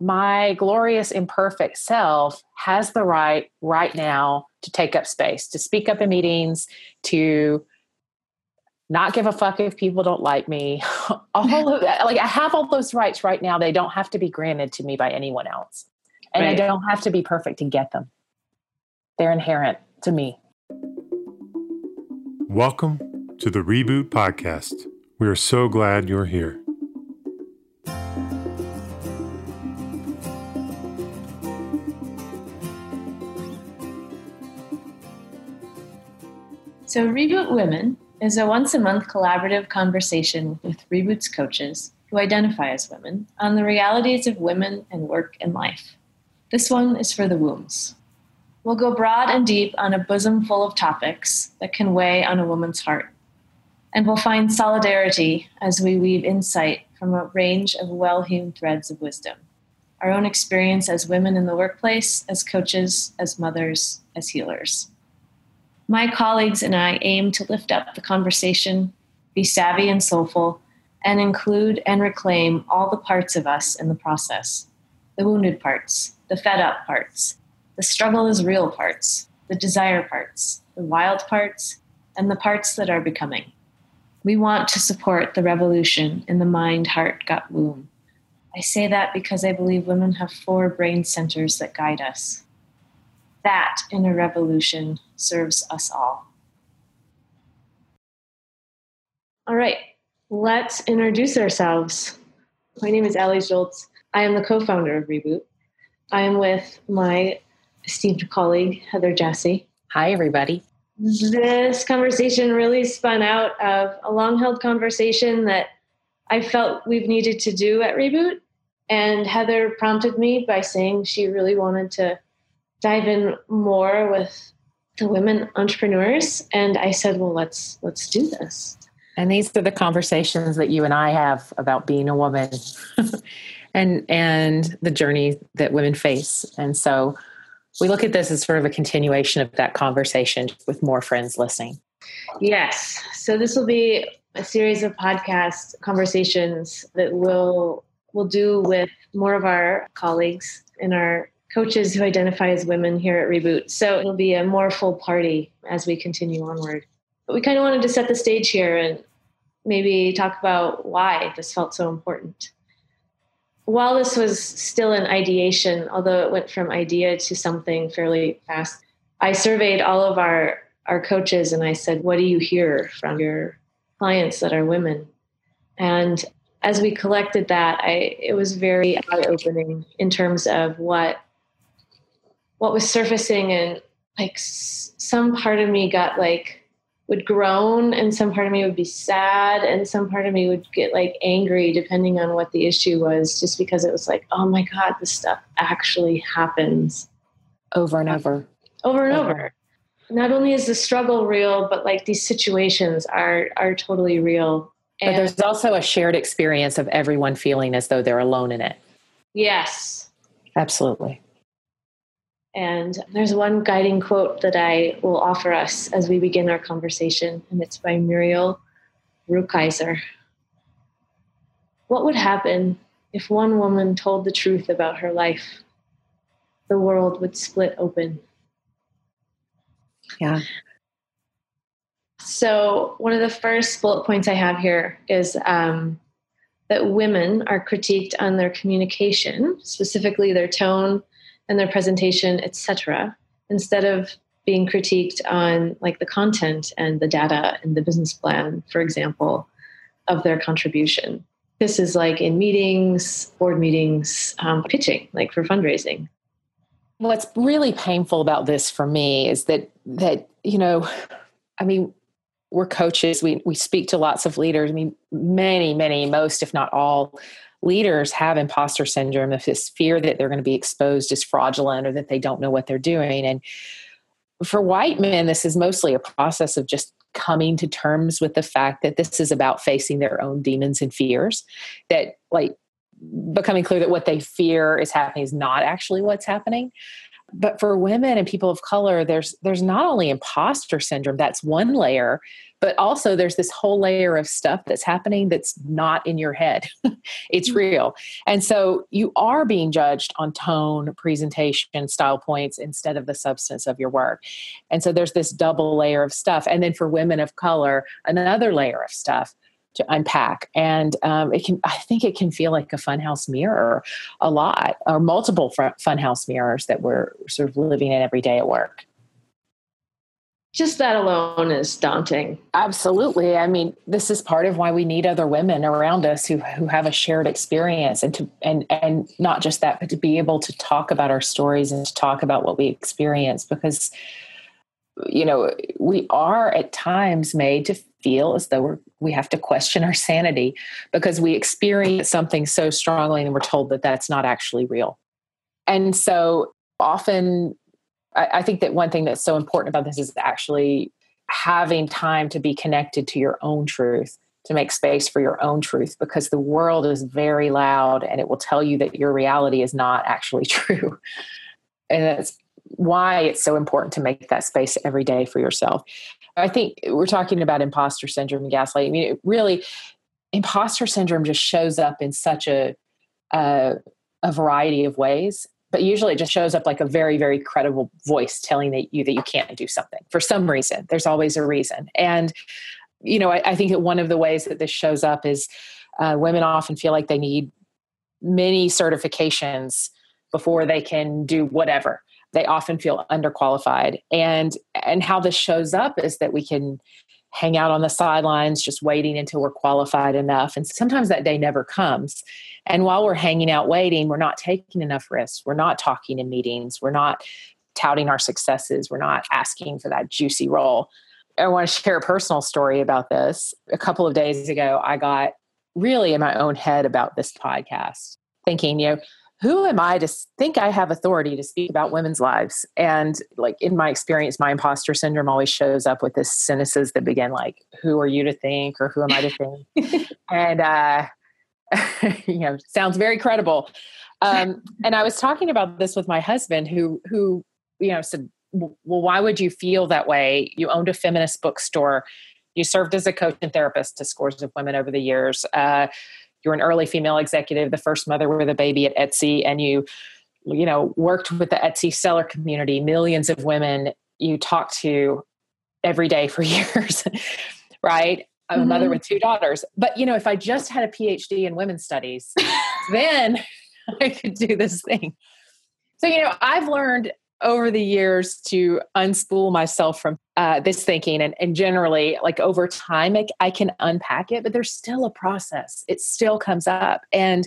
my glorious imperfect self has the right right now to take up space to speak up in meetings to not give a fuck if people don't like me. All of that like i have all those rights right now. They don't have to be granted to me by anyone else. And right. i don't have to be perfect to get them. They're inherent to me. Welcome to the reboot podcast. We are so glad you're here So, Reboot Women is a once a month collaborative conversation with Reboot's coaches who identify as women on the realities of women and work and life. This one is for the wombs. We'll go broad and deep on a bosom full of topics that can weigh on a woman's heart. And we'll find solidarity as we weave insight from a range of well hewn threads of wisdom. Our own experience as women in the workplace, as coaches, as mothers, as healers. My colleagues and I aim to lift up the conversation, be savvy and soulful, and include and reclaim all the parts of us in the process the wounded parts, the fed up parts, the struggle is real parts, the desire parts, the wild parts, and the parts that are becoming. We want to support the revolution in the mind, heart, gut, womb. I say that because I believe women have four brain centers that guide us that in a revolution serves us all. All right, let's introduce ourselves. My name is Ali Schultz. I am the co founder of Reboot. I am with my esteemed colleague, Heather Jassy. Hi, everybody. This conversation really spun out of a long held conversation that I felt we've needed to do at Reboot. And Heather prompted me by saying she really wanted to dive in more with the women entrepreneurs and i said well let's let's do this. And these are the conversations that you and i have about being a woman and and the journey that women face. And so we look at this as sort of a continuation of that conversation with more friends listening. Yes. So this will be a series of podcast conversations that we'll we'll do with more of our colleagues in our coaches who identify as women here at Reboot. So it'll be a more full party as we continue onward. But we kind of wanted to set the stage here and maybe talk about why this felt so important. While this was still an ideation, although it went from idea to something fairly fast, I surveyed all of our, our coaches and I said, What do you hear from your clients that are women? And as we collected that, I, it was very eye opening in terms of what what was surfacing and like some part of me got like would groan and some part of me would be sad and some part of me would get like angry depending on what the issue was just because it was like oh my god this stuff actually happens. Over and over. Over and over, over. not only is the struggle real but like these situations are are totally real. And but there's also a shared experience of everyone feeling as though they're alone in it. Yes. Absolutely and there's one guiding quote that I will offer us as we begin our conversation, and it's by Muriel Rukeyser. What would happen if one woman told the truth about her life? The world would split open. Yeah. So, one of the first bullet points I have here is um, that women are critiqued on their communication, specifically their tone, and their presentation, etc., instead of being critiqued on like the content and the data and the business plan, for example, of their contribution. This is like in meetings, board meetings, um, pitching, like for fundraising. What's really painful about this for me is that that you know, I mean, we're coaches. We we speak to lots of leaders. I mean, many, many, most, if not all, leaders have imposter syndrome if this fear that they're going to be exposed as fraudulent or that they don't know what they're doing. And for white men this is mostly a process of just coming to terms with the fact that this is about facing their own demons and fears that like becoming clear that what they fear is happening is not actually what's happening but for women and people of color there's there's not only imposter syndrome that's one layer but also there's this whole layer of stuff that's happening that's not in your head. It's mm-hmm. real. And so you are being judged on tone presentation style points instead of the substance of your work. And so there's this double layer of stuff. And then for women of color another layer of stuff to unpack. And um, it can i think it can feel like a funhouse mirror a lot or multiple funhouse mirrors that we're sort of living in every day at work. Just that alone is daunting. Absolutely. I mean this is part of why we need other women around us who who have a shared experience and to and and not just that but to be able to talk about our stories and to talk about what we experience because you know we are at times made to feel as though we're, we have to question our sanity because we experience something so strongly and we're told that that's not actually real. And so often, I, I think that one thing that's so important about this is actually having time to be connected to your own truth to make space for your own truth because the world is very loud and it will tell you that your reality is not actually true. And that's why it's so important to make that space every day for yourself. I think we're talking about imposter syndrome and gaslighting. I mean, it really, imposter syndrome just shows up in such a, a, a variety of ways but usually it just shows up like a very very credible voice telling that you that you can't do something for some reason. There's always a reason. And you know i, I think that one of the ways that this shows up is uh, women often feel like they need many certifications before they can do whatever they often feel underqualified. And and how this shows up is that we can hang out on the sidelines just waiting until we're qualified enough. And sometimes that day never comes. And while we're hanging out waiting we're not taking enough risks. We're not talking in meetings. We're not touting our successes. We're not asking for that juicy role. I want to share a personal story about this. A couple of days ago i got really in my own head about this podcast thinking you know who am I to think I have authority to speak about women's lives? And like in my experience, my imposter syndrome always shows up with this sentences that begin like, "Who are you to think?" or "Who am I to think?" and uh, you know, sounds very credible. Um, and I was talking about this with my husband, who who you know said, "Well, why would you feel that way? You owned a feminist bookstore." You served as a coach and therapist to scores of women over the years. Uh, you're an early female executive, the first mother with a baby at Etsy, and you, you know, worked with the Etsy seller community, millions of women you talked to every day for years, right? I'm mm-hmm. a mother mm-hmm. with two daughters. But you know, if I just had a PhD in women's studies, then I could do this thing. So, you know, I've learned over the years to unspool myself from uh, this thinking and, and generally like over time I, I can unpack it but there's still a process it still comes up and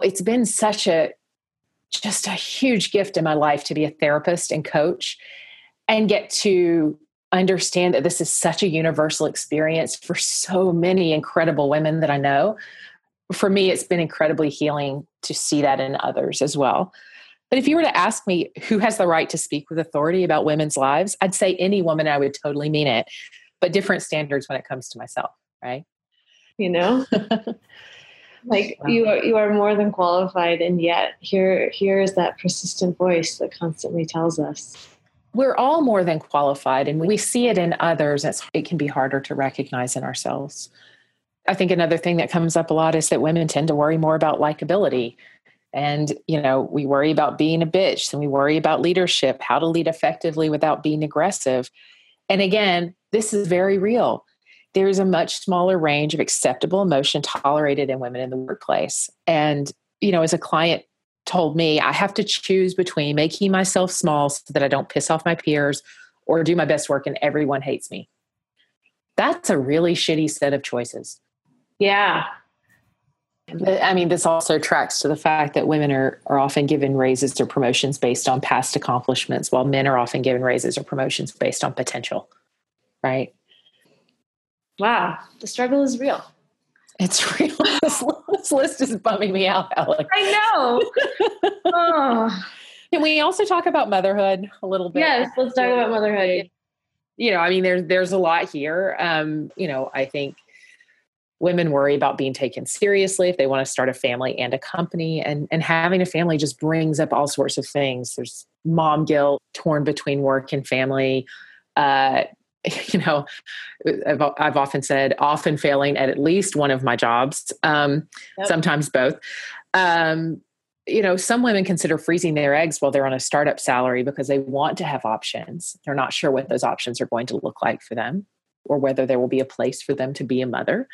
it's been such a just a huge gift in my life to be a therapist and coach and get to understand that this is such a universal experience for so many incredible women that I know. For me, it's been incredibly healing to see that in others as well. But if you were to ask me who has the right to speak with authority about women's lives, I'd say any woman, I would totally mean it, but different standards when it comes to myself, right? You know? like you are you are more than qualified and yet here here is that persistent voice that constantly tells us we're all more than qualified and we see it in others it's, it can be harder to recognize in ourselves i think another thing that comes up a lot is that women tend to worry more about likability and you know we worry about being a bitch and we worry about leadership how to lead effectively without being aggressive. And again this is very real. There is a much smaller range of acceptable emotion tolerated in women in the workplace. And you know as a client told me i have to choose between making myself small so that i don't piss off my peers or do my best work and everyone hates me. That's a really shitty set of choices. Yeah I mean, this also tracks to the fact that women are, are often given raises or promotions based on past accomplishments, while men are often given raises or promotions based on potential. Right? Wow, the struggle is real. It's real. this, this list is bumming me out, Alex. I know. oh. Can we also talk about motherhood a little bit? Yes, let's talk about motherhood. You know, I mean, there's there's a lot here. Um, you know, I think women worry about being taken seriously if they want to start a family and a company and and having a family just brings up all sorts of things there's mom guilt, torn between work and family. Uh, you know, I've, I've, often said, often failing at at least one of my jobs, um, yep. sometimes both. Um, you know, some women consider freezing their eggs while they're on a startup salary because they want to have options. They're not sure what those options are going to look like for them or whether there will be a place for them to be a mother.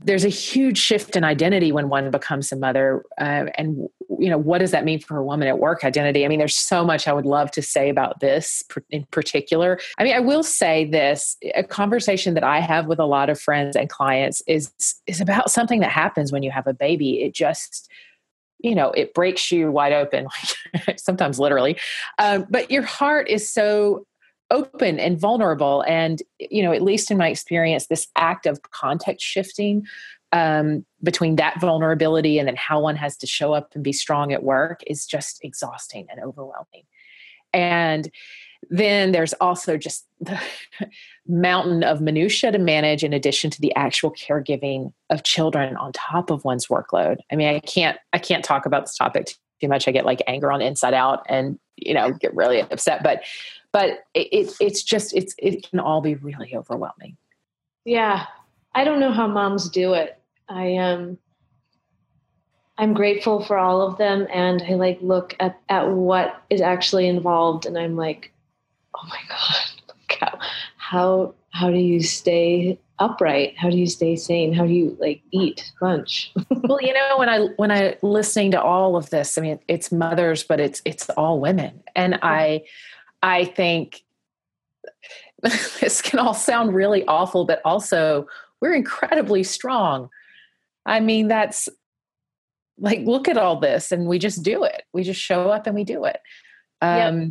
There's a huge shift in identity when one becomes a mother uh, and you know what does that mean for a woman at work identity? I mean there's so much i would love to say about this in particular. I mean i will say this a conversation that i have with a lot of friends and clients is is about something that happens when you have a baby. It just you know it breaks you wide open sometimes literally. Um, but your heart is so open and vulnerable. And you know at least in my experience this act of context shifting um, between that vulnerability and then how one has to show up and be strong at work is just exhausting and overwhelming. And then there's also just the mountain of minutia to manage in addition to the actual caregiving of children on top of one's workload. I mean i can't i can't talk about this topic too much. I get like anger on inside out and you know get really upset. But but it, it, it's just it's it can all be really overwhelming. Yeah. I don't know how moms do it. I am um, i'm grateful for all of them and i like look at at what is actually involved and i'm like oh my god how how how do you stay upright? How do you stay sane? How do you like eat lunch? Well you know when i when i listening to all of this i mean it's mothers but it's it's all women. And i I think this can all sound really awful, but also we're incredibly strong. I mean, that's like, look at all this and we just do it. We just show up and we do it. Um, yep.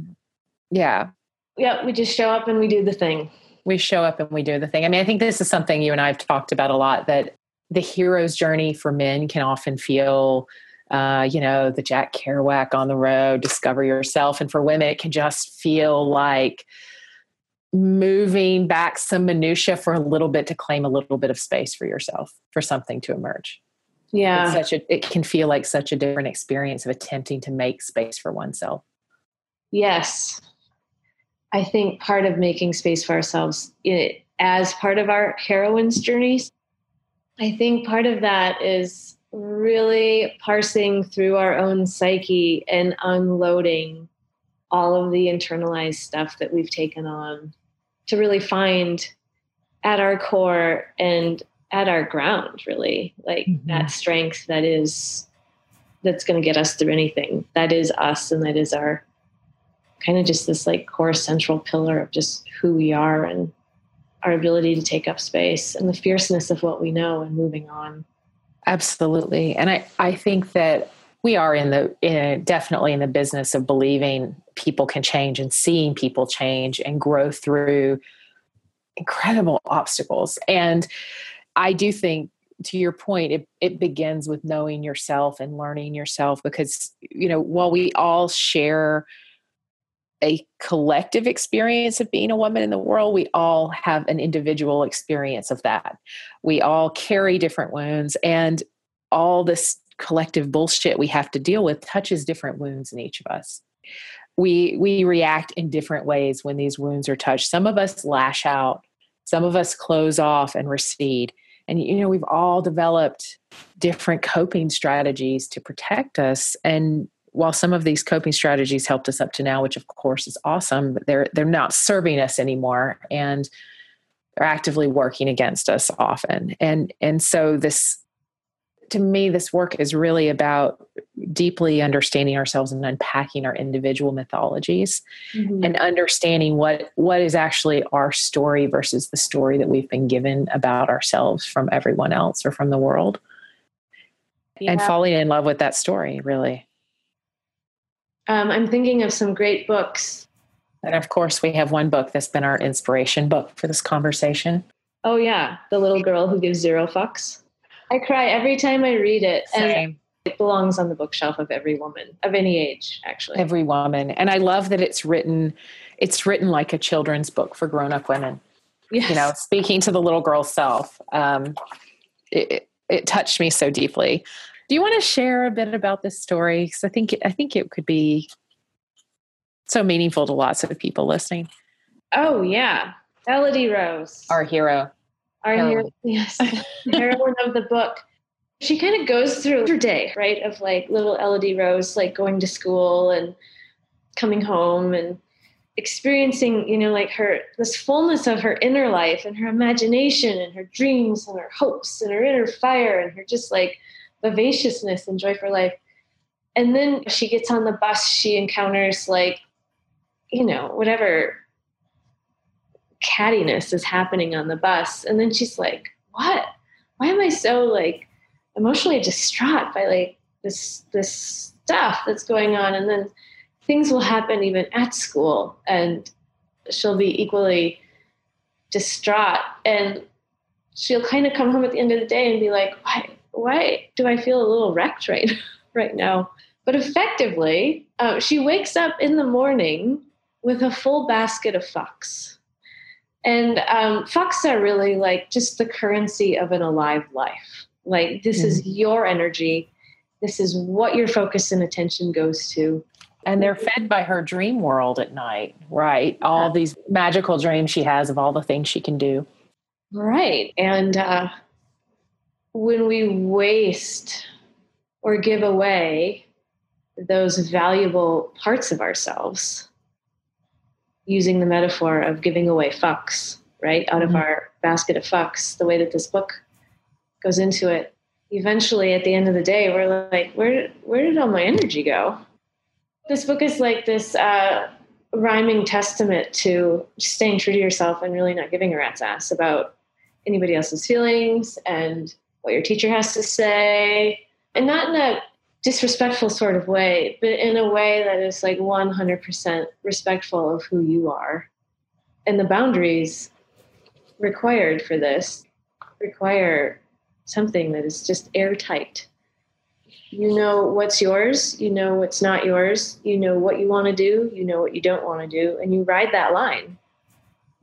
Yeah. Yeah, we just show up and we do the thing. We show up and we do the thing. I mean, I think this is something you and I have talked about a lot that the hero's journey for men can often feel uh, you know, the Jack Kerouac on the road, discover yourself. And for women, it can just feel like moving back some minutia for a little bit to claim a little bit of space for yourself, for something to emerge. Yeah. It's such a, it can feel like such a different experience of attempting to make space for oneself. Yes. I think part of making space for ourselves it, as part of our heroine's journeys, I think part of that is really parsing through our own psyche and unloading all of the internalized stuff that we've taken on to really find at our core and at our ground really. Like mm-hmm. that strength that is that's going to get us through anything. That is us and that is our kind of just this like core central pillar of just who we are and our ability to take up space and the fierceness of what we know and moving on Absolutely. And I, I think that we are in the in, definitely in the business of believing people can change and seeing people change and grow through incredible obstacles. And I do think to your point, it, it begins with knowing yourself and learning yourself because, you know, while we all share a collective experience of being a woman in the world, we all have an individual experience of that. We all carry different wounds, and all this collective bullshit we have to deal with touches different wounds in each of us. We we react in different ways when these wounds are touched. Some of us lash out, some of us close off and recede. And you know, we've all developed different coping strategies to protect us and while some of these coping strategies helped us up to now, which of course is awesome, but they're they're not serving us anymore, and they're actively working against us often. And and so this, to me, this work is really about deeply understanding ourselves and unpacking our individual mythologies, mm-hmm. and understanding what what is actually our story versus the story that we've been given about ourselves from everyone else or from the world. Yeah. And falling in love with that story, really. Um, I'm thinking of some great books. And of course, we have one book that's been our inspiration book for this conversation. Oh, yeah. The Little Girl Who Gives Zero Fucks. I cry every time I read it. Same. And it belongs on the bookshelf of every woman of any age, actually. Every woman. And I love that it's written it's written like a children's book for grown-up women. Yes. You know, speaking to the little girl's self. Um, it, it touched me so deeply. Do you want to share a bit about this story? Because I think I think it could be so meaningful to lots of people listening. Oh yeah, Elodie Rose, our hero, our hero, yes, heroine of the book. She kind of goes through her day, right, of like little Elodie Rose, like going to school and coming home and experiencing, you know, like her this fullness of her inner life and her imagination and her dreams and her hopes and her inner fire and her just like vivaciousness and joy for life. And then she gets on the bus, she encounters like, you know, whatever cattiness is happening on the bus. And then she's like, what? Why am I so like emotionally distraught by like this this stuff that's going on? And then things will happen even at school and she'll be equally distraught and she'll kind of come home at the end of the day and be like why why do i feel a little wrecked right right now? But effectively uh, she wakes up in the morning with a full basket of fucks and um, fucks are really like just the currency of an alive life. Like this is your energy. This is what your focus and attention goes to. And they're fed by her dream world at night, right? All these magical dreams she has of all the things she can do. Right. And uh, when we waste or give away those valuable parts of ourselves, using the metaphor of giving away fucks, right, out mm-hmm. of our basket of fucks, the way that this book goes into it, eventually at the end of the day, we're like, where, where did all my energy go? This book is like this uh, rhyming testament to staying true to yourself and really not giving a rat's ass about anybody else's feelings and what your teacher has to say. And not in a disrespectful sort of way, but in a way that is like 100% respectful of who you are. And the boundaries required for this require something that is just airtight you know what's yours, you know what's not yours, you know what you want to do, you know what you don't want to do, and you ride that line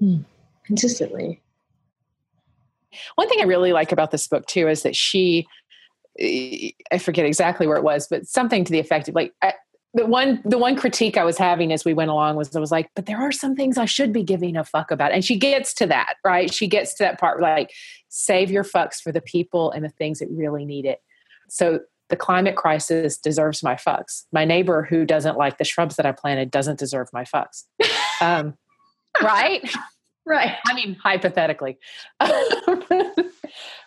mm. consistently. One thing I really like about this book too is that she, I forget exactly where it was, but something to the effect of like, I, the one the one critique I was having as we went along was I was like, but there are some things I should be giving a fuck about. And she gets to that, right? She gets to that part like save your fucks for the people and the things that really need it. So the climate crisis deserves my fucks. My neighbor who doesn't like the shrubs that I planted doesn't deserve my fucks. Um, right? Right. I mean, hypothetically.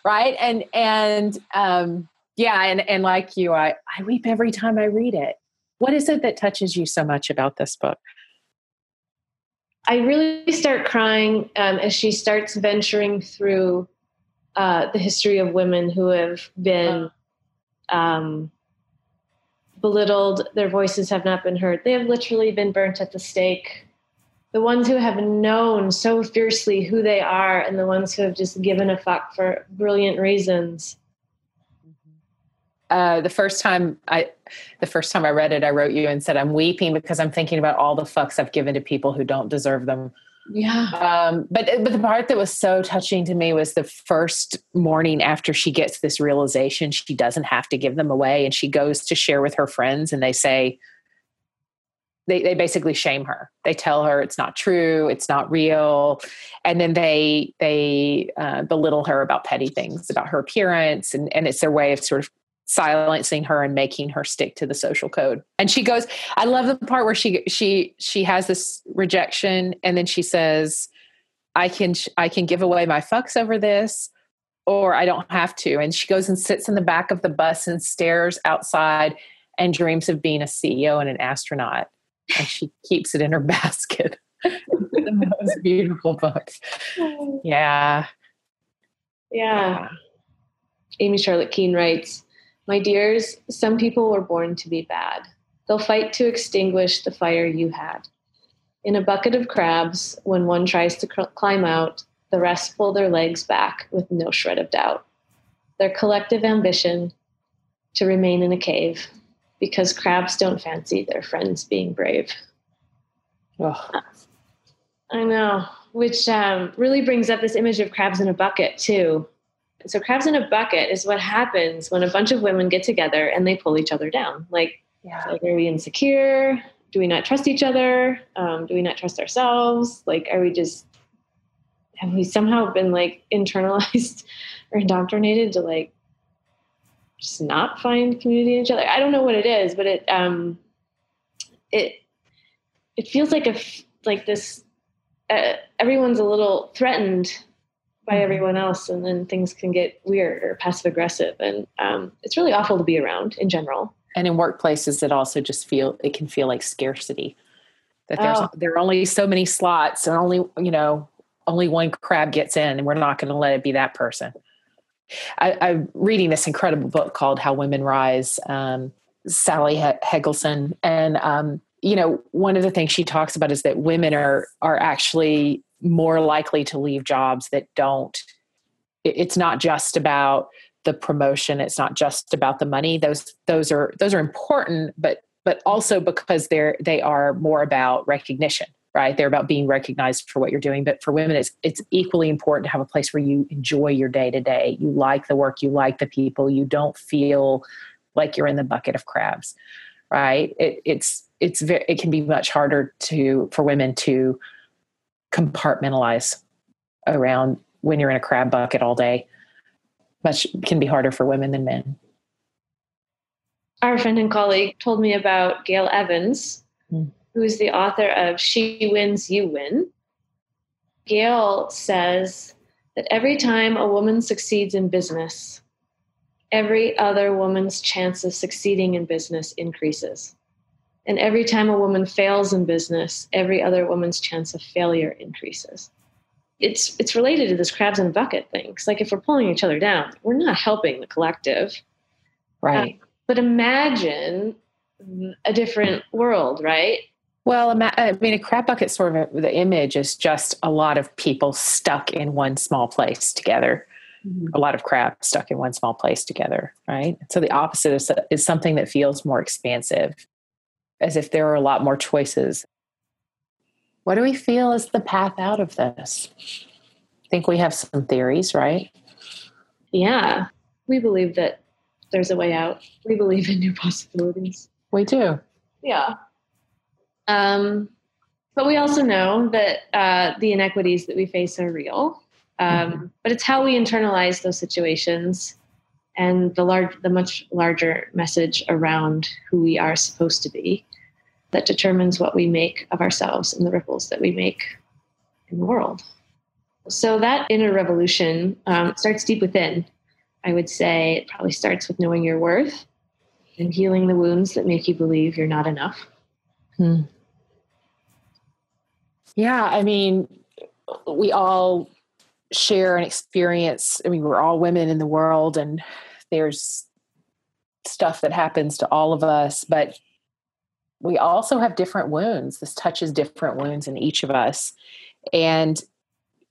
right. And, and, um, yeah. And, and like you, I, I weep every time I read it. What is it that touches you so much about this book? I really start crying um, as she starts venturing through uh, the history of women who have been um, belittled, their voices have not been heard. They have literally been burnt at the stake. The ones who have known so fiercely who they are, and the ones who have just given a fuck for brilliant reasons. Uh, the first time I, the first time I read it, I wrote you and said, "I'm weeping because I'm thinking about all the fucks I've given to people who don't deserve them." Yeah. Um, but but the part that was so touching to me was the first morning after she gets this realization she doesn't have to give them away, and she goes to share with her friends, and they say they they basically shame her. They tell her it's not true, it's not real, and then they they uh, belittle her about petty things about her appearance, and and it's their way of sort of silencing her and making her stick to the social code. And she goes, I love the part where she she she has this rejection and then she says, I can I can give away my fucks over this or I don't have to. And she goes and sits in the back of the bus and stares outside and dreams of being a CEO and an astronaut. And she keeps it in her basket. the most beautiful book. Yeah. Yeah. Amy Charlotte Kean writes my dears, some people were born to be bad. They'll fight to extinguish the fire you had. In a bucket of crabs, when one tries to cr- climb out, the rest pull their legs back with no shred of doubt. Their collective ambition to remain in a cave because crabs don't fancy their friends being brave. Oh. I know, which um, really brings up this image of crabs in a bucket, too. So crabs in a bucket is what happens when a bunch of women get together and they pull each other down. Like, yeah. they're very insecure do we not trust each other? Um, do we not trust ourselves? Like, are we just have we somehow been like internalized or indoctrinated to like just not find community in each other? I don't know what it is, but it um, it it feels like a like this. Uh, everyone's a little threatened by mm-hmm. everyone else, and then things can get weird or passive aggressive, and um, it's really awful to be around in general. And in workplaces, it also just feel it can feel like scarcity. That there's oh. there are only so many slots, and only you know only one crab gets in, and we're not going to let it be that person. I, am reading this incredible book called How Women Rise, um, Sally Helgesen, and um, you know one of the things she talks about is that women are are actually more likely to leave jobs that don't. It's not just about the promotion; it's not just about the money. Those those are those are important, but but also because they're they are more about recognition right they're about being recognized for what you're doing but for women it's it's equally important to have a place where you enjoy your day to day you like the work you like the people you don't feel like you're in the bucket of crabs right? It, it's it's very, it can be much harder to for women to compartmentalize around when you're in a crab bucket all day. Much can be harder for women than men. Our friend and colleague told me about gail evans. Mm who is the author of She Wins, You Win. Gail says that every time a woman succeeds in business, every other woman's chance of succeeding in business increases. And every time a woman fails in business, every other woman's chance of failure increases. It's it's related to this crabs in a bucket thing. It's like if we're pulling each other down, we're not helping the collective. Right. But imagine a different world, right? Well, I mean, a crab bucket sort of a, the image is just a lot of people stuck in one small place together. Mm-hmm. A lot of crab stuck in one small place together, right? So the opposite is, is something that feels more expansive, as if there are a lot more choices. What do we feel is the path out of this? I think we have some theories, right? Yeah, we believe that there's a way out. We believe in new possibilities. We do. Yeah. Um, but we also know that uh, the inequities that we face are real. Um, mm-hmm. But it's how we internalize those situations and the large, the much larger message around who we are supposed to be that determines what we make of ourselves and the ripples that we make in the world. So that inner revolution um, starts deep within. I would say it probably starts with knowing your worth and healing the wounds that make you believe you're not enough. Hmm. Yeah, I mean, we all share an experience. I mean, we're all women in the world, and there's stuff that happens to all of us, but we also have different wounds. This touches different wounds in each of us. And,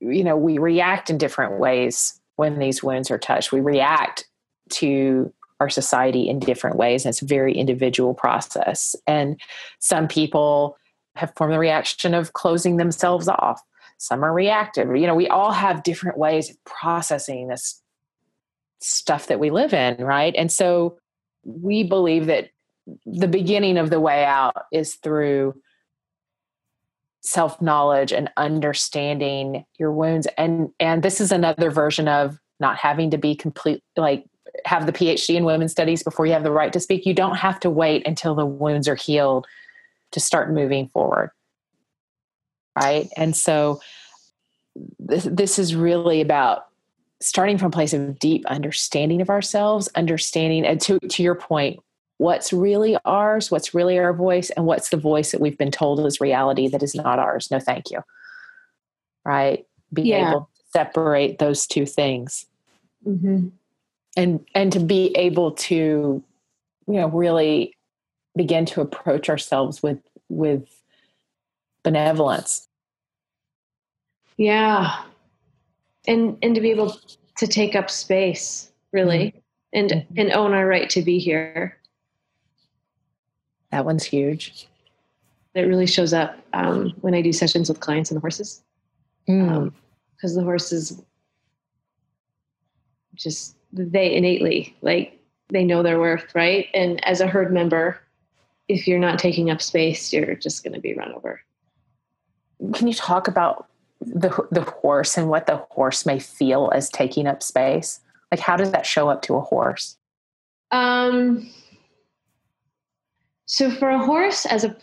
you know, we react in different ways when these wounds are touched. We react to our society in different ways, and it's a very individual process. And some people, have formed the reaction of closing themselves off. Some are reactive. You know, we all have different ways of processing this stuff that we live in, right? And so we believe that the beginning of the way out is through self knowledge and understanding your wounds and and this is another version of not having to be complete like have the phd in women's studies before you have the right to speak you don't have to wait until the wounds are healed to start moving forward. Right. And so this, this is really about starting from a place of deep understanding of ourselves, understanding, and to, to your point, what's really ours, what's really our voice, and what's the voice that we've been told is reality that is not ours. No, thank you. Right? Being yeah. able to separate those two things. Mm-hmm. And and to be able to, you know, really begin to approach ourselves with with benevolence yeah and and to be able to take up space really mm-hmm. and mm-hmm. and own our right to be here that one's huge it really shows up um, when i do sessions with clients and horses because mm. um, the horses just they innately like they know their worth right and as a herd member if you're not taking up space, you're just going to be run over. Can you talk about the the horse and what the horse may feel as taking up space? Like how does that show up to a horse? Um so for a horse as a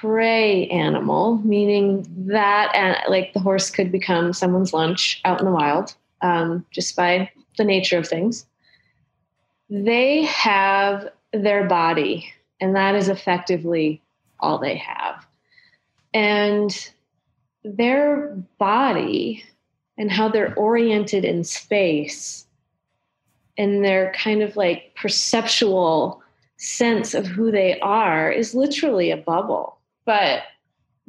prey animal, meaning that like the horse could become someone's lunch out in the wild, um, just by the nature of things. They have their body, and that is effectively all they have. And their body and how they're oriented in space and their kind of like perceptual sense of who they are is literally a bubble. But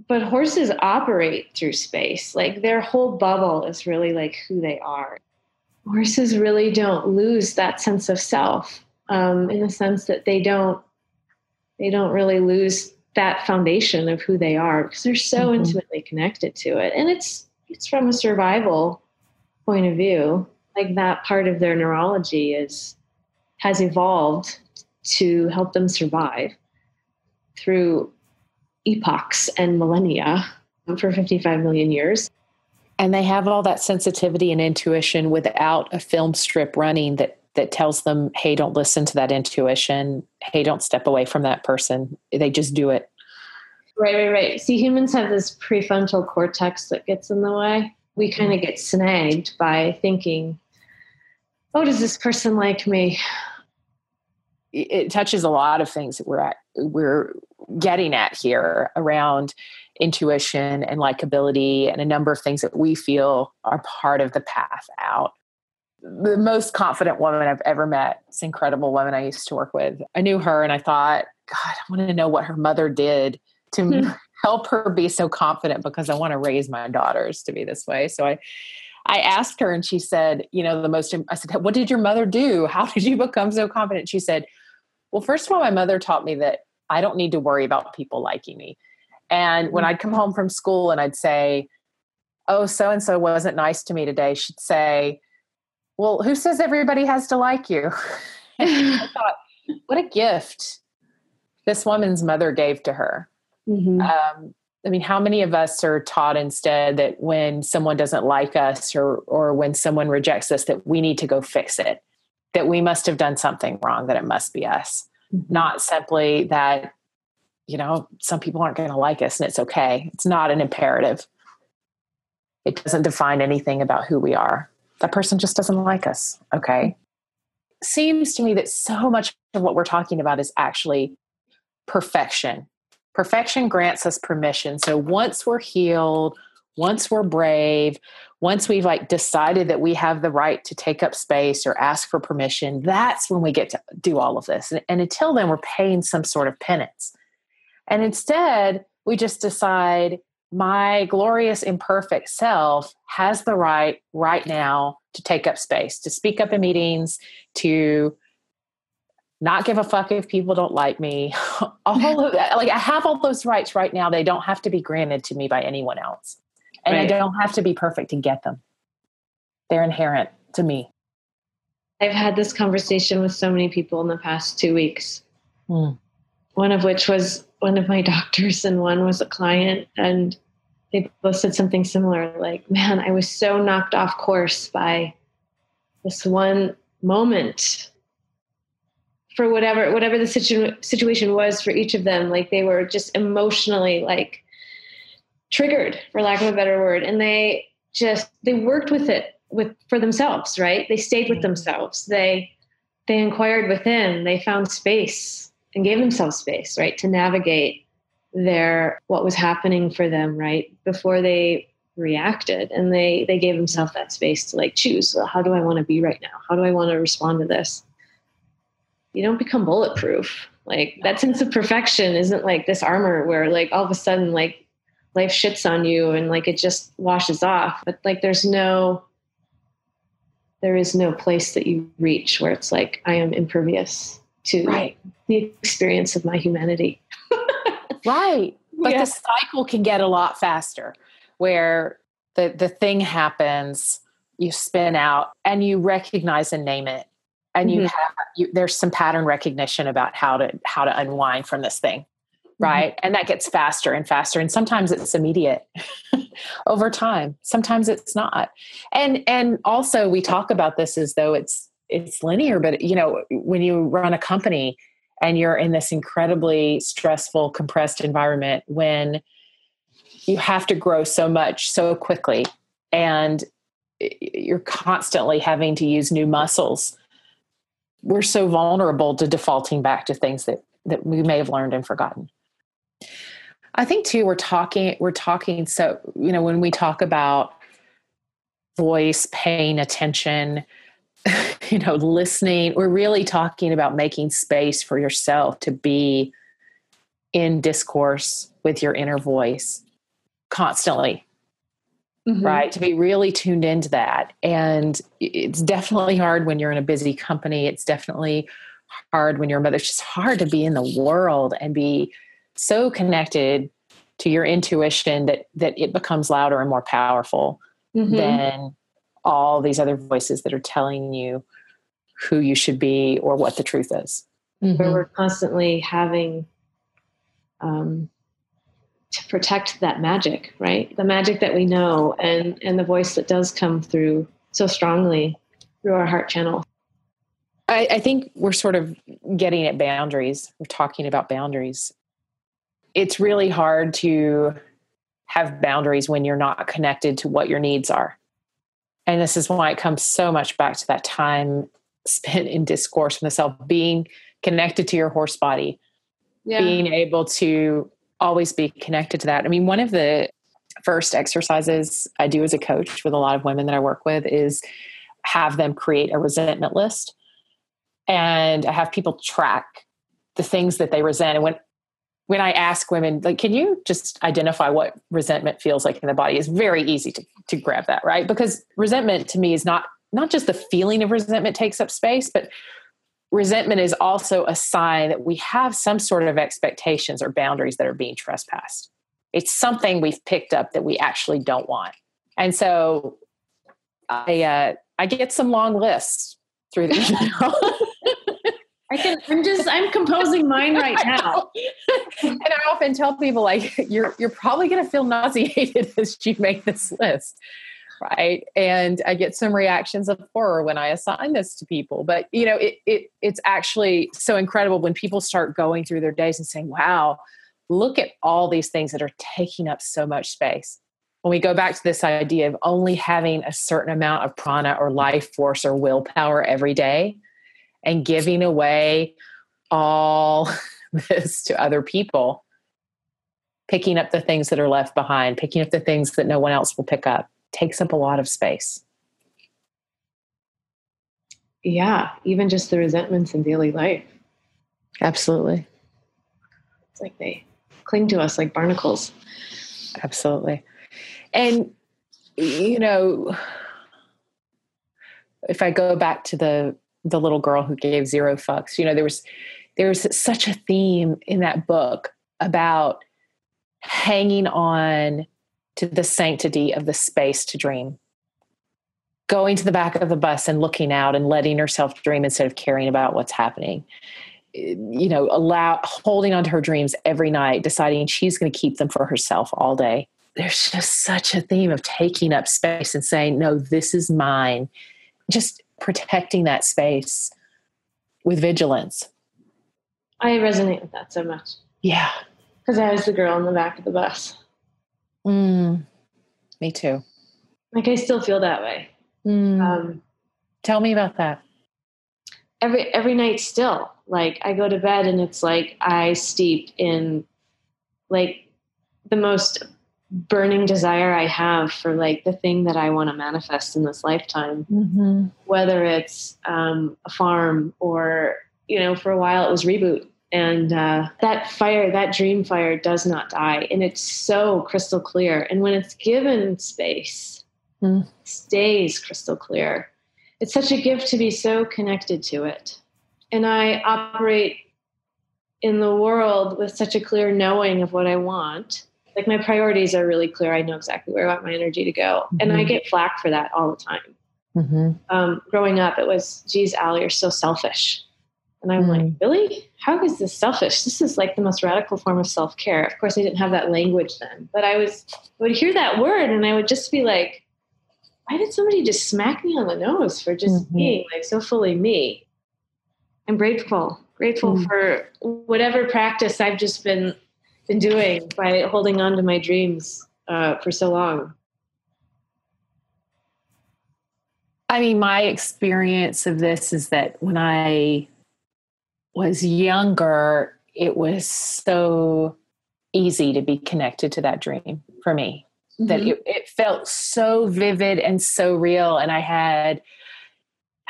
but horses operate through space. Like their whole bubble is really like who they are. Horses really don't lose that sense of self um, in the sense that they don't they don't really lose that foundation of who they are because they're so mm-hmm. intimately connected to it and it's it's from a survival point of view like that part of their neurology is has evolved to help them survive through epochs and millennia for 55 million years and they have all that sensitivity and intuition without a film strip running that that tells them, hey, don't listen to that intuition. Hey, don't step away from that person. They just do it. Right, right, right. See, humans have this prefrontal cortex that gets in the way. We mm-hmm. kind of get snagged by thinking, oh, does this person like me? It touches a lot of things that we're at, we're getting at here around intuition and likability and a number of things that we feel are part of the path out the most confident woman I've ever met. This incredible woman I used to work with. I knew her and I thought, God, I want to know what her mother did to hmm. help her be so confident because I want to raise my daughters to be this way. So I I asked her and she said, you know, the most I said, What did your mother do? How did you become so confident? She said, Well, first of all, my mother taught me that I don't need to worry about people liking me. And when hmm. I'd come home from school and I'd say, Oh, so and so wasn't nice to me today, she'd say, well, who says everybody has to like you? I thought, what a gift this woman's mother gave to her. Mm-hmm. Um, I mean, how many of us are taught instead that when someone doesn't like us or or when someone rejects us, that we need to go fix it, that we must have done something wrong, that it must be us, mm-hmm. not simply that you know some people aren't going to like us and it's okay. It's not an imperative. It doesn't define anything about who we are that person just doesn't like us. Okay. Seems to me that so much of what we're talking about is actually perfection. Perfection grants us permission. So once we're healed, once we're brave, once we've like decided that we have the right to take up space or ask for permission, that's when we get to do all of this. And, and until then, we're paying some sort of penance. And instead, we just decide my glorious imperfect self has the right right now to take up space to speak up in meetings to not give a fuck if people don't like me. All of that like i have all those rights right now. They don't have to be granted to me by anyone else. And right. i don't have to be perfect to get them. They're inherent to me. I've had this conversation with so many people in the past two weeks. Hmm. one of which was one of my doctors and one was a client and they both said something similar like man i was so knocked off course by this one moment for whatever whatever the situ- situation was for each of them. Like they were just emotionally like triggered for lack of a better word and they just they worked with it with for themselves right? They stayed with mm-hmm. themselves. They they inquired within. They found space and gave themselves space right to navigate their what was happening for them right before they reacted. And they they gave themselves that space to like choose well, how do i want to be right now? How do i want to respond to this? You don't become bulletproof. Like that sense of perfection isn't like this armor where like all of a sudden like life shits on you and like it just washes off. But like there's no there is no place that you reach where it's like i am impervious to right. the experience of my humanity Right. But yeah. the cycle can get a lot faster where the, the thing happens, you spin out and you recognize and name it. and mm-hmm. you have you, there's some pattern recognition about how to how to unwind from this thing mm-hmm. right mm-hmm. and that gets faster and faster and sometimes it's immediate over time sometimes it's not and and also we talk about this as though it's it's linear but you know when you run a company and you're in this incredibly stressful compressed environment when you have to grow so much so quickly and you're constantly having to use new muscles we're so vulnerable to defaulting back to things that that we may have learned and forgotten. I think too we're talking we're talking so you know when we talk about voice paying attention you know listening we're really talking about making space for yourself to be in discourse with your inner voice constantly mm-hmm. right to be really tuned into that and it's definitely hard when you're in a busy company it's definitely hard when you're a mother it's just hard to be in the world and be so connected to your intuition that that it becomes louder and more powerful mm-hmm. than all these other voices that are telling you who you should be or what the truth is. Mm-hmm. Where we're constantly having um, to protect that magic, right? The magic that we know and and the voice that does come through so strongly through our heart channel. I, I think we're sort of getting at boundaries. We're talking about boundaries. It's really hard to have boundaries when you're not connected to what your needs are and this is why it comes so much back to that time spent in discourse with the self being connected to your horse body yeah. being able to always be connected to that. I mean one of the first exercises i do as a coach with a lot of women that i work with is have them create a resentment list. And i have people track the things that they resent. And when when I ask women, like, can you just identify what resentment feels like in the body? It's very easy to, to grab that, right? Because resentment to me is not not just the feeling of resentment takes up space, but resentment is also a sign that we have some sort of expectations or boundaries that are being trespassed. It's something we've picked up that we actually don't want. And so I uh, I get some long lists through the email. I can. I'm just. I'm composing mine right now. and I often tell people like, you're you're probably going to feel nauseated as you make this list, right? And I get some reactions of horror when I assign this to people. But you know, it it it's actually so incredible when people start going through their days and saying, "Wow, look at all these things that are taking up so much space." When we go back to this idea of only having a certain amount of prana or life force or willpower every day and giving away all this to other people, picking up the things that are left behind, picking up the things that no one else will pick up, takes up a lot of space. Yeah, even just the resentments in daily life. Absolutely. It's like they cling to us like barnacles. Absolutely. And, you know, if I go back to the the little girl who gave zero fucks. You know, there was there was such a theme in that book about hanging on to the sanctity of the space to dream. Going to the back of the bus and looking out and letting herself dream instead of caring about what's happening. You know, allow holding on to her dreams every night, deciding she's going to keep them for herself all day. There's just such a theme of taking up space and saying, no, this is mine. Just protecting that space with vigilance. I resonate with that so much. Yeah. Because I was the girl in the back of the bus. Mm, me too. Like I still feel that way. Mm. Um, Tell me about that. Every every night still. Like I go to bed and it's like I steep in like the most burning desire I have for like the thing that I want to manifest in this lifetime, mm-hmm. whether it's um, a farm or, you know, for a while it was reboot. And uh, that fire, that dream fire does not die. And it's so crystal clear. And when it's given space, mm. stays crystal clear. It's such a gift to be so connected to it. And I operate in the world with such a clear knowing of what I want like my priorities are really clear. I know exactly where I want my energy to go. Mm-hmm. And I mm-hmm. get flack for that all the time. Mm-hmm. Um, growing up, it was, geez, Ali, you're so selfish. And I'm mm-hmm. like, mm. really? How is this selfish? This is like the most radical form of self care. Of course, I didn't have that language then, but I was, I would hear that word and I would just be like, why did somebody just smack me on the nose for just mm-hmm. being like so fully me? I'm grateful, grateful mm. for whatever practice I've just been been doing by holding on to my dreams uh, for so long. I mean, my experience of this is that when I was younger, it was so easy to be connected to that dream for me mm-hmm. that it, it felt so vivid and so real. And I had,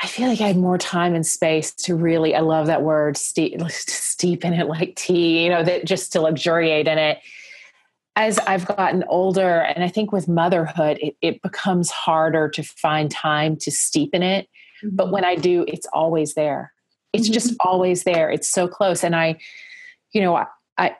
I feel like I had more time and space to really, I love that word, steep, steep in it like tea, you know, that just to luxuriate in it. As I've gotten older, and I think with motherhood, it, it becomes harder to find time to steep in it. Mm-hmm. But when I do, it's always there. It's mm-hmm. just always there. It's so close. And I, you know, I, I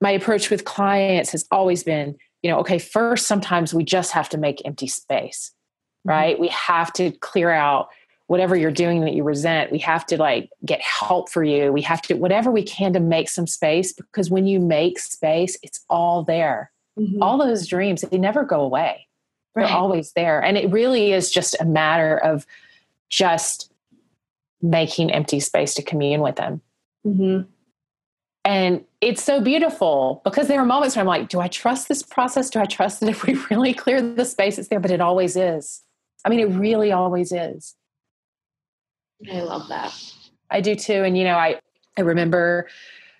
my approach with clients has always been, you know, okay, first, sometimes we just have to make empty space, mm-hmm. right? Mm-hmm. We have to clear out whatever you're doing that you resent. We have to like get help for you. We have to, whatever we can to make some space because when you make space, it's all there. Mm-hmm. All those dreams, they never go away. They're always there. And it really is just a matter of just making empty space to commune with them. Mm-hmm. And it's so beautiful because there are moments where I'm like, do I trust this process? Do I trust that if we really clear the space, it's there? But it always is. I mean, it really always is. I love that. I do too. And, you know, I, I remember,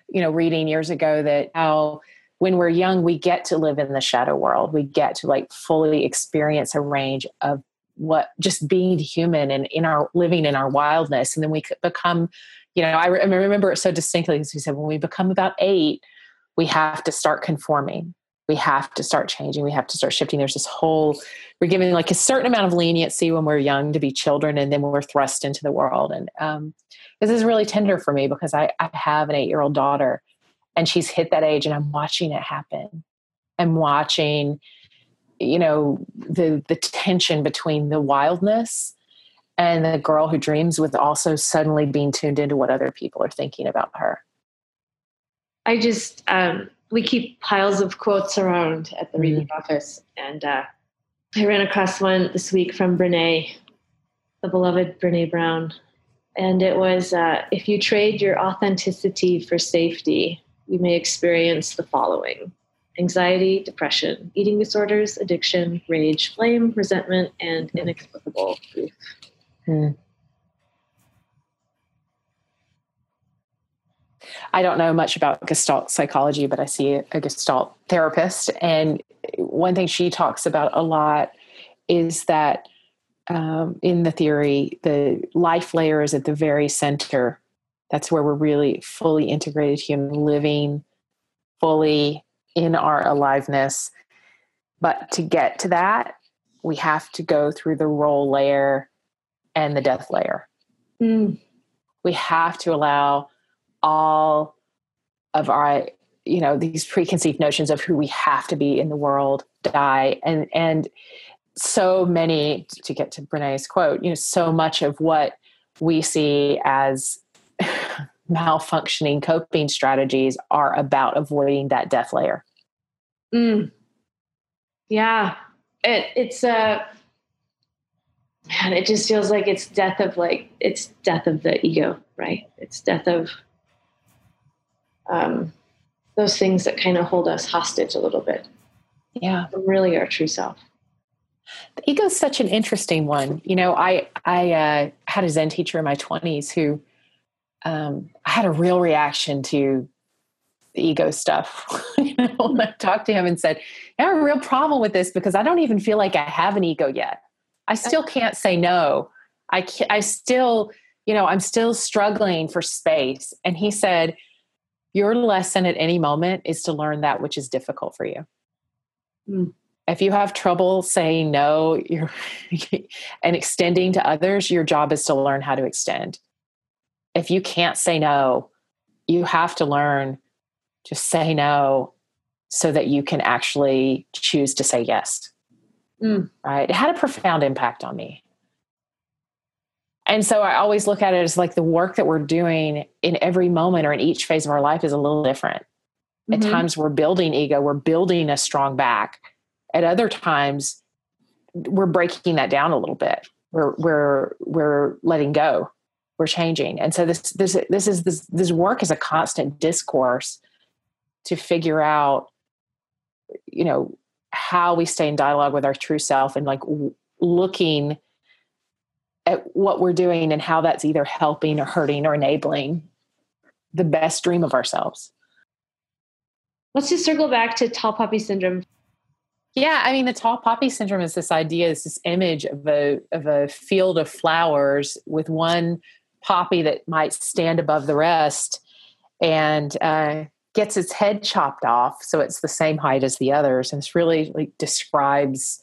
you know, reading years ago that how when we're young, we get to live in the shadow world. We get to like fully experience a range of what just being human and in our living in our wildness. And then we become you know, I, re- I remember it so distinctly because he said, when we become about eight, we have to start conforming. We have to start changing. We have to start shifting. There's this whole, we're given like a certain amount of leniency when we're young to be children, and then we're thrust into the world. And um, this is really tender for me because I, I have an eight year old daughter and she's hit that age and I'm watching it happen. I'm watching, you know, the the tension between the wildness and the girl who dreams with also suddenly being tuned into what other people are thinking about her i just um, we keep piles of quotes around at the mm-hmm. reading office and uh, i ran across one this week from brene the beloved brene brown and it was uh, if you trade your authenticity for safety you may experience the following anxiety, depression, eating disorders, addiction, rage, blame, resentment, and inexplicable grief. Hmm. I don't know much about Gestalt psychology, but I see a Gestalt therapist. And one thing she talks about a lot is that um, in the theory, the life layer is at the very center. That's where we're really fully integrated human living, fully in our aliveness. But to get to that, we have to go through the role layer and the death layer. Mm. We have to allow all of our you know these preconceived notions of who we have to be in the world die and and so many to get to brene's quote you know so much of what we see as malfunctioning coping strategies are about avoiding that death layer mm. yeah it, it's a uh, man, it just feels like it's death of like it's death of the ego, right? It's death of um, those things that kind of hold us hostage a little bit. Yeah, really our true self. The ego is such an interesting one. You know, I I uh, had a Zen teacher in my twenties who um, I had a real reaction to the ego stuff. you know, I talked to him and said, "I have a real problem with this because I don't even feel like I have an ego yet." I still can't say no. I I still, you know, I'm still struggling for space. And he said, your lesson at any moment is to learn that which is difficult for you. Mm. If you have trouble saying no, you're and extending to others, your job is to learn how to extend. If you can't say no, you have to learn to say no so that you can actually choose to say yes. Mm. Right. It had a profound impact on me. And so I always look at it as like the work that we're doing in every moment or in each phase of our life is a little different. Mm-hmm. At times we're building ego, we're building a strong back. At other times, we're breaking that down a little bit. We're we're we're letting go. We're changing. And so this this this is this this work is a constant discourse to figure out you know how we stay in dialogue with our true self and like w- looking at what we're doing and how that's either helping or hurting or enabling the best dream of ourselves. Let's just circle back to tall poppy syndrome. Yeah, I mean the tall poppy syndrome is this idea, is this image of a of a field of flowers with one poppy that might stand above the rest and uh, gets its head chopped off so it's the same height as the others. And it's really like describes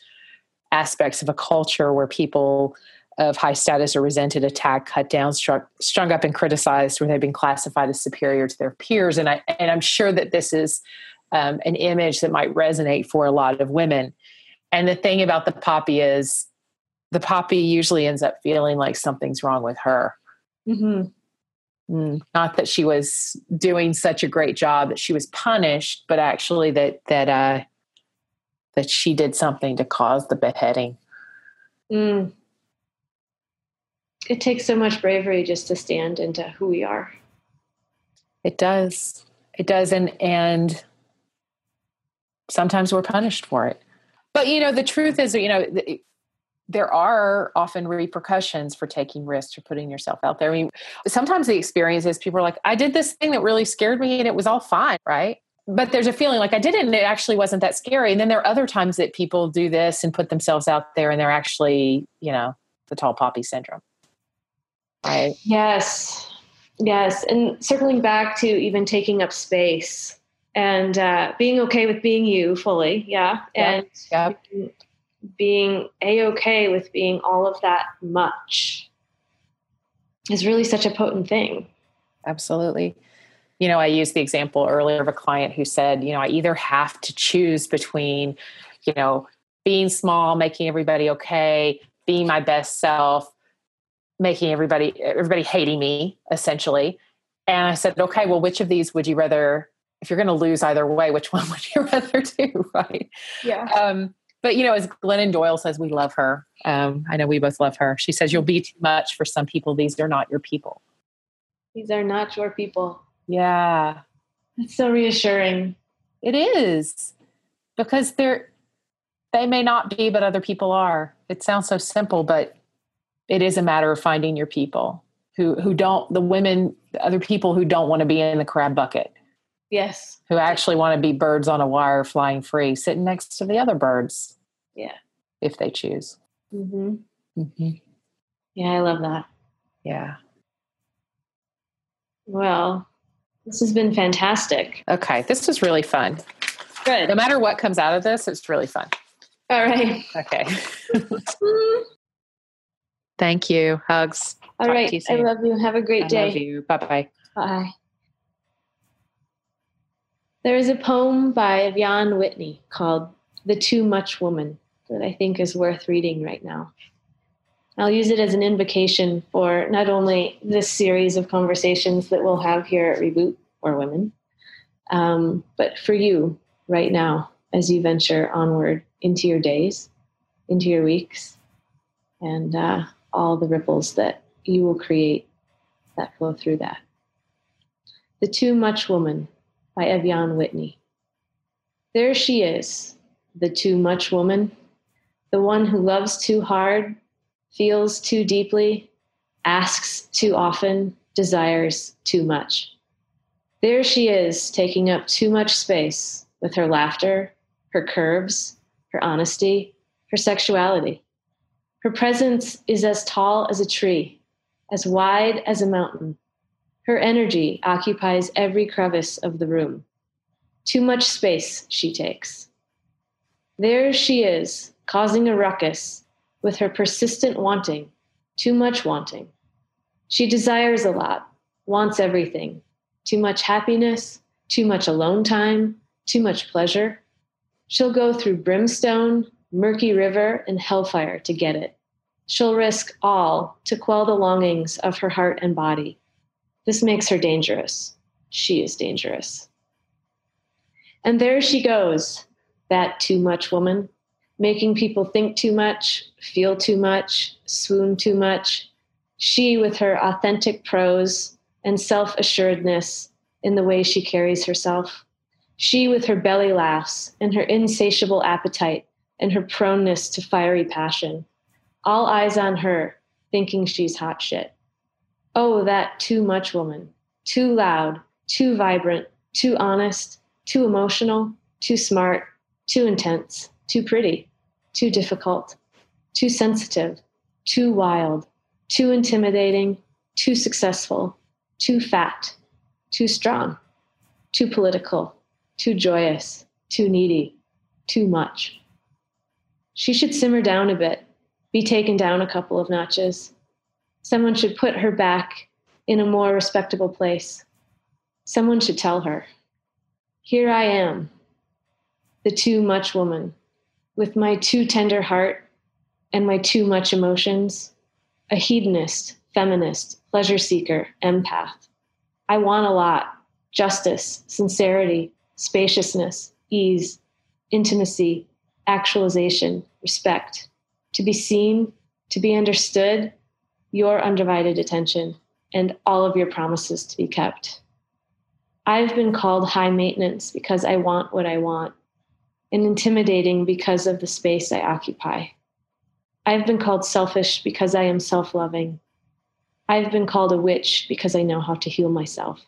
aspects of a culture where people of high status or resented, attack, cut down, struck, strung up, and criticized, where they've been classified as superior to their peers. And I and I'm sure that this is um, an image that might resonate for a lot of women. And the thing about the poppy is, the poppy usually ends up feeling like something's wrong with her. Mm-hmm. Mm, not that she was doing such a great job that she was punished, but actually that that uh, that she did something to cause the beheading. Mm it takes so much bravery just to stand into who we are. It does. It does. And, and sometimes we're punished for it. But, you know, the truth is, you know, there are often repercussions for taking risks or putting yourself out there. I mean, sometimes the experience is people are like, I did this thing that really scared me and it was all fine, right? But there's a feeling like I did it and it actually wasn't that scary. And then there are other times that people do this and put themselves out there and they're actually, you know, the tall poppy syndrome. Right. Yes. Yes. And circling back to even taking up space and uh, being okay with being you fully. Yeah. And yep. being a okay with being all of that much is really such a potent thing. Absolutely. You know, I used the example earlier of a client who said, you know, I either have to choose between, you know, being small, making everybody okay, being my best self, making everybody everybody hating me essentially. And i said okay well which of these would you rather if you're going to lose either way which one would you rather do? Right? Yeah. Um, but you know as glennon doyle says we love her. Um, i know we both love her. She says you'll be too much for some people. These are not your people. These are not your people. Yeah. It's so reassuring. It is. Because they're they may not be but other people are. It sounds so simple but it is a matter of finding your people who who don't the women the other people who don't want to be in the crab bucket. Yes. Who actually want to be birds on a wire flying free sitting next to the other birds. Yeah. If they choose. Mm-hmm. Mm-hmm. yeah i love that. Yeah. Well this has been fantastic. Okay this was really fun. Good. No matter what comes out of this it's really fun. All right. Okay Thank you. Hugs. All Talk right. I love you. Have a great I day. Love you. Bye bye. Bye. There is a poem by Ev'Yan Whitney called The Too Much Woman that I think is worth reading right now. I'll use it as an invocation for not only this series of conversations that we'll have here at Reboot or Women, um, but for you right now as you venture onward into your days, into your weeks, and uh, all the ripples that you will create that flow through that. The Too Much Woman by Ev'Yan Whitney. There she is, the too much woman, the one who loves too hard, feels too deeply, asks too often, desires too much. There she is, taking up too much space with her laughter, her curves, her honesty, her sexuality. Her presence is as tall as a tree, as wide as a mountain. Her energy occupies every crevice of the room. Too much space she takes. There she is, causing a ruckus with her persistent wanting, too much wanting. She desires a lot, wants everything too much happiness, too much alone time, too much pleasure. She'll go through brimstone, murky river, and hellfire to get it. She'll risk all to quell the longings of her heart and body. This makes her dangerous. She is dangerous. And there she goes, that too much woman, making people think too much, feel too much, swoon too much. She, with her authentic prose and self assuredness in the way she carries herself. She, with her belly laughs and her insatiable appetite and her proneness to fiery passion. All eyes on her, thinking she's hot shit. Oh, that too much woman. Too loud, too vibrant, too honest, too emotional, too smart, too intense, too pretty, too difficult, too sensitive, too wild, too intimidating, too successful, too fat, too strong, too political, too joyous, too needy, too much. She should simmer down a bit, be taken down a couple of notches. Someone should put her back in a more respectable place. Someone should tell her, Here I am, the too much woman, with my too tender heart and my too much emotions, a hedonist, feminist, pleasure seeker, empath. I want a lot justice, sincerity, spaciousness, ease, intimacy, actualization, respect, to be seen, to be understood, your undivided attention, and all of your promises to be kept. I've been called high maintenance because I want what I want, and intimidating because of the space I occupy. I've been called selfish because I am self loving. I've been called a witch because I know how to heal myself.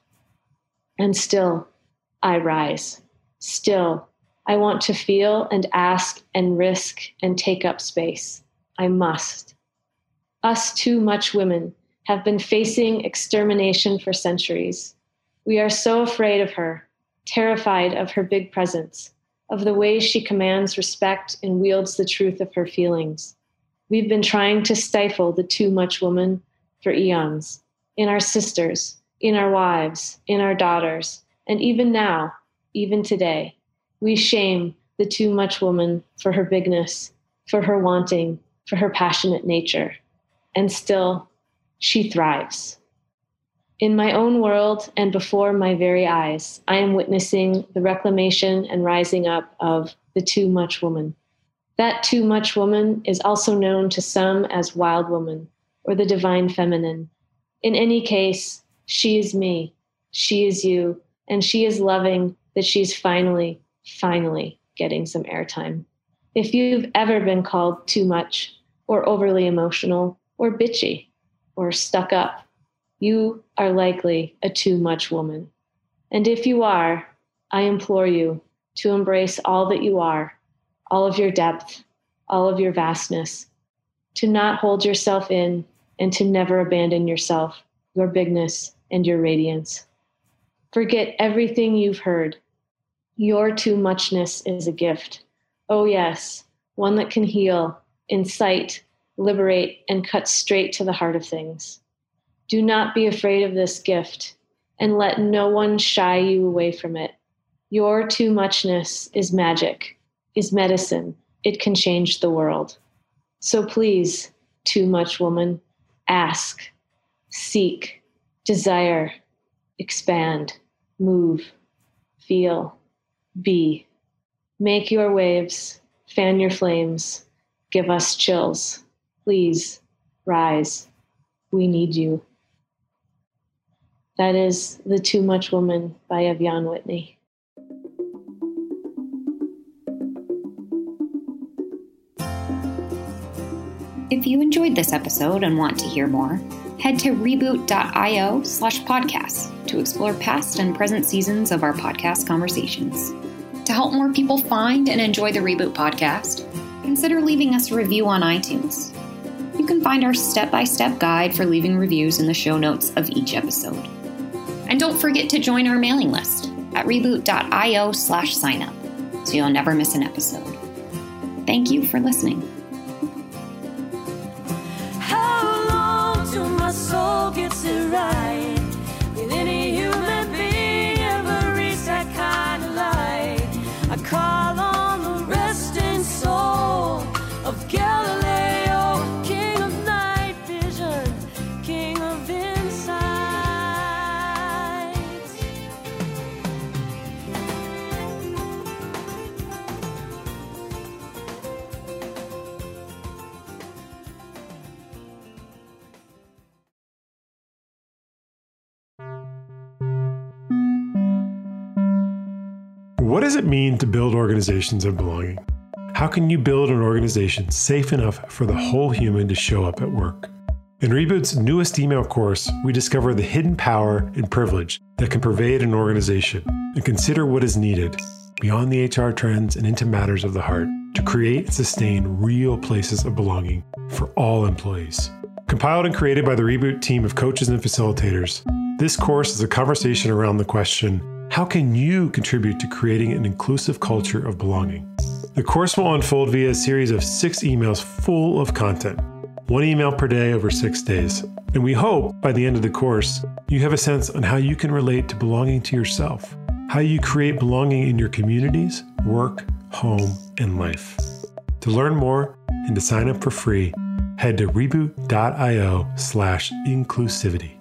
And still, I rise. Still, I want to feel and ask and risk and take up space. I must. Us too much women have been facing extermination for centuries. We are so afraid of her, terrified of her big presence, of the way she commands respect and wields the truth of her feelings. We've been trying to stifle the too much woman for eons in our sisters, in our wives, in our daughters, and even now, even today, we shame the too much woman for her bigness, for her wanting, for her passionate nature. And still, she thrives. In my own world and before my very eyes, I am witnessing the reclamation and rising up of the too much woman. That too much woman is also known to some as wild woman or the divine feminine. In any case, she is me, she is you, and she is loving that she's finally, finally getting some airtime. If you've ever been called too much, or overly emotional, or bitchy, or stuck up, you are likely a too much woman. And if you are, I implore you to embrace all that you are, all of your depth, all of your vastness, to not hold yourself in, and to never abandon yourself, your bigness, and your radiance. Forget everything you've heard. Your too muchness is a gift. Oh, yes, one that can heal, incite, liberate, and cut straight to the heart of things. Do not be afraid of this gift, and let no one shy you away from it. Your too muchness is magic, is medicine. It can change the world. So please, too much woman, ask, seek, desire, expand, move, feel, be. Make your waves, fan your flames, give us chills. Please rise. We need you. That is The Too Much Woman by Ev'Yan Whitney. If you enjoyed this episode and want to hear more, head to reboot.io slash podcasts to explore past and present seasons of our podcast conversations. To help more people find and enjoy the Reboot podcast, consider leaving us a review on iTunes. You can find our step by step guide for leaving reviews in the show notes of each episode. And don't forget to join our mailing list at reboot.io slash sign up so you'll never miss an episode. Thank you for listening. It mean to build organizations of belonging? How can you build an organization safe enough for the whole human to show up at work? In Reboot's newest email course, we discover the hidden power and privilege that can pervade an organization and consider what is needed beyond the HR trends and into matters of the heart to create and sustain real places of belonging for all employees. Compiled and created by the Reboot team of coaches and facilitators, this course is a conversation around the question how can you contribute to creating an inclusive culture of belonging? The course will unfold via a series of six emails full of content, one email per day over six days. And we hope by the end of the course, you have a sense on how you can relate to belonging to yourself, how you create belonging in your communities, work, home, and life. To learn more and to sign up for free, head to reboot.io slash inclusivity.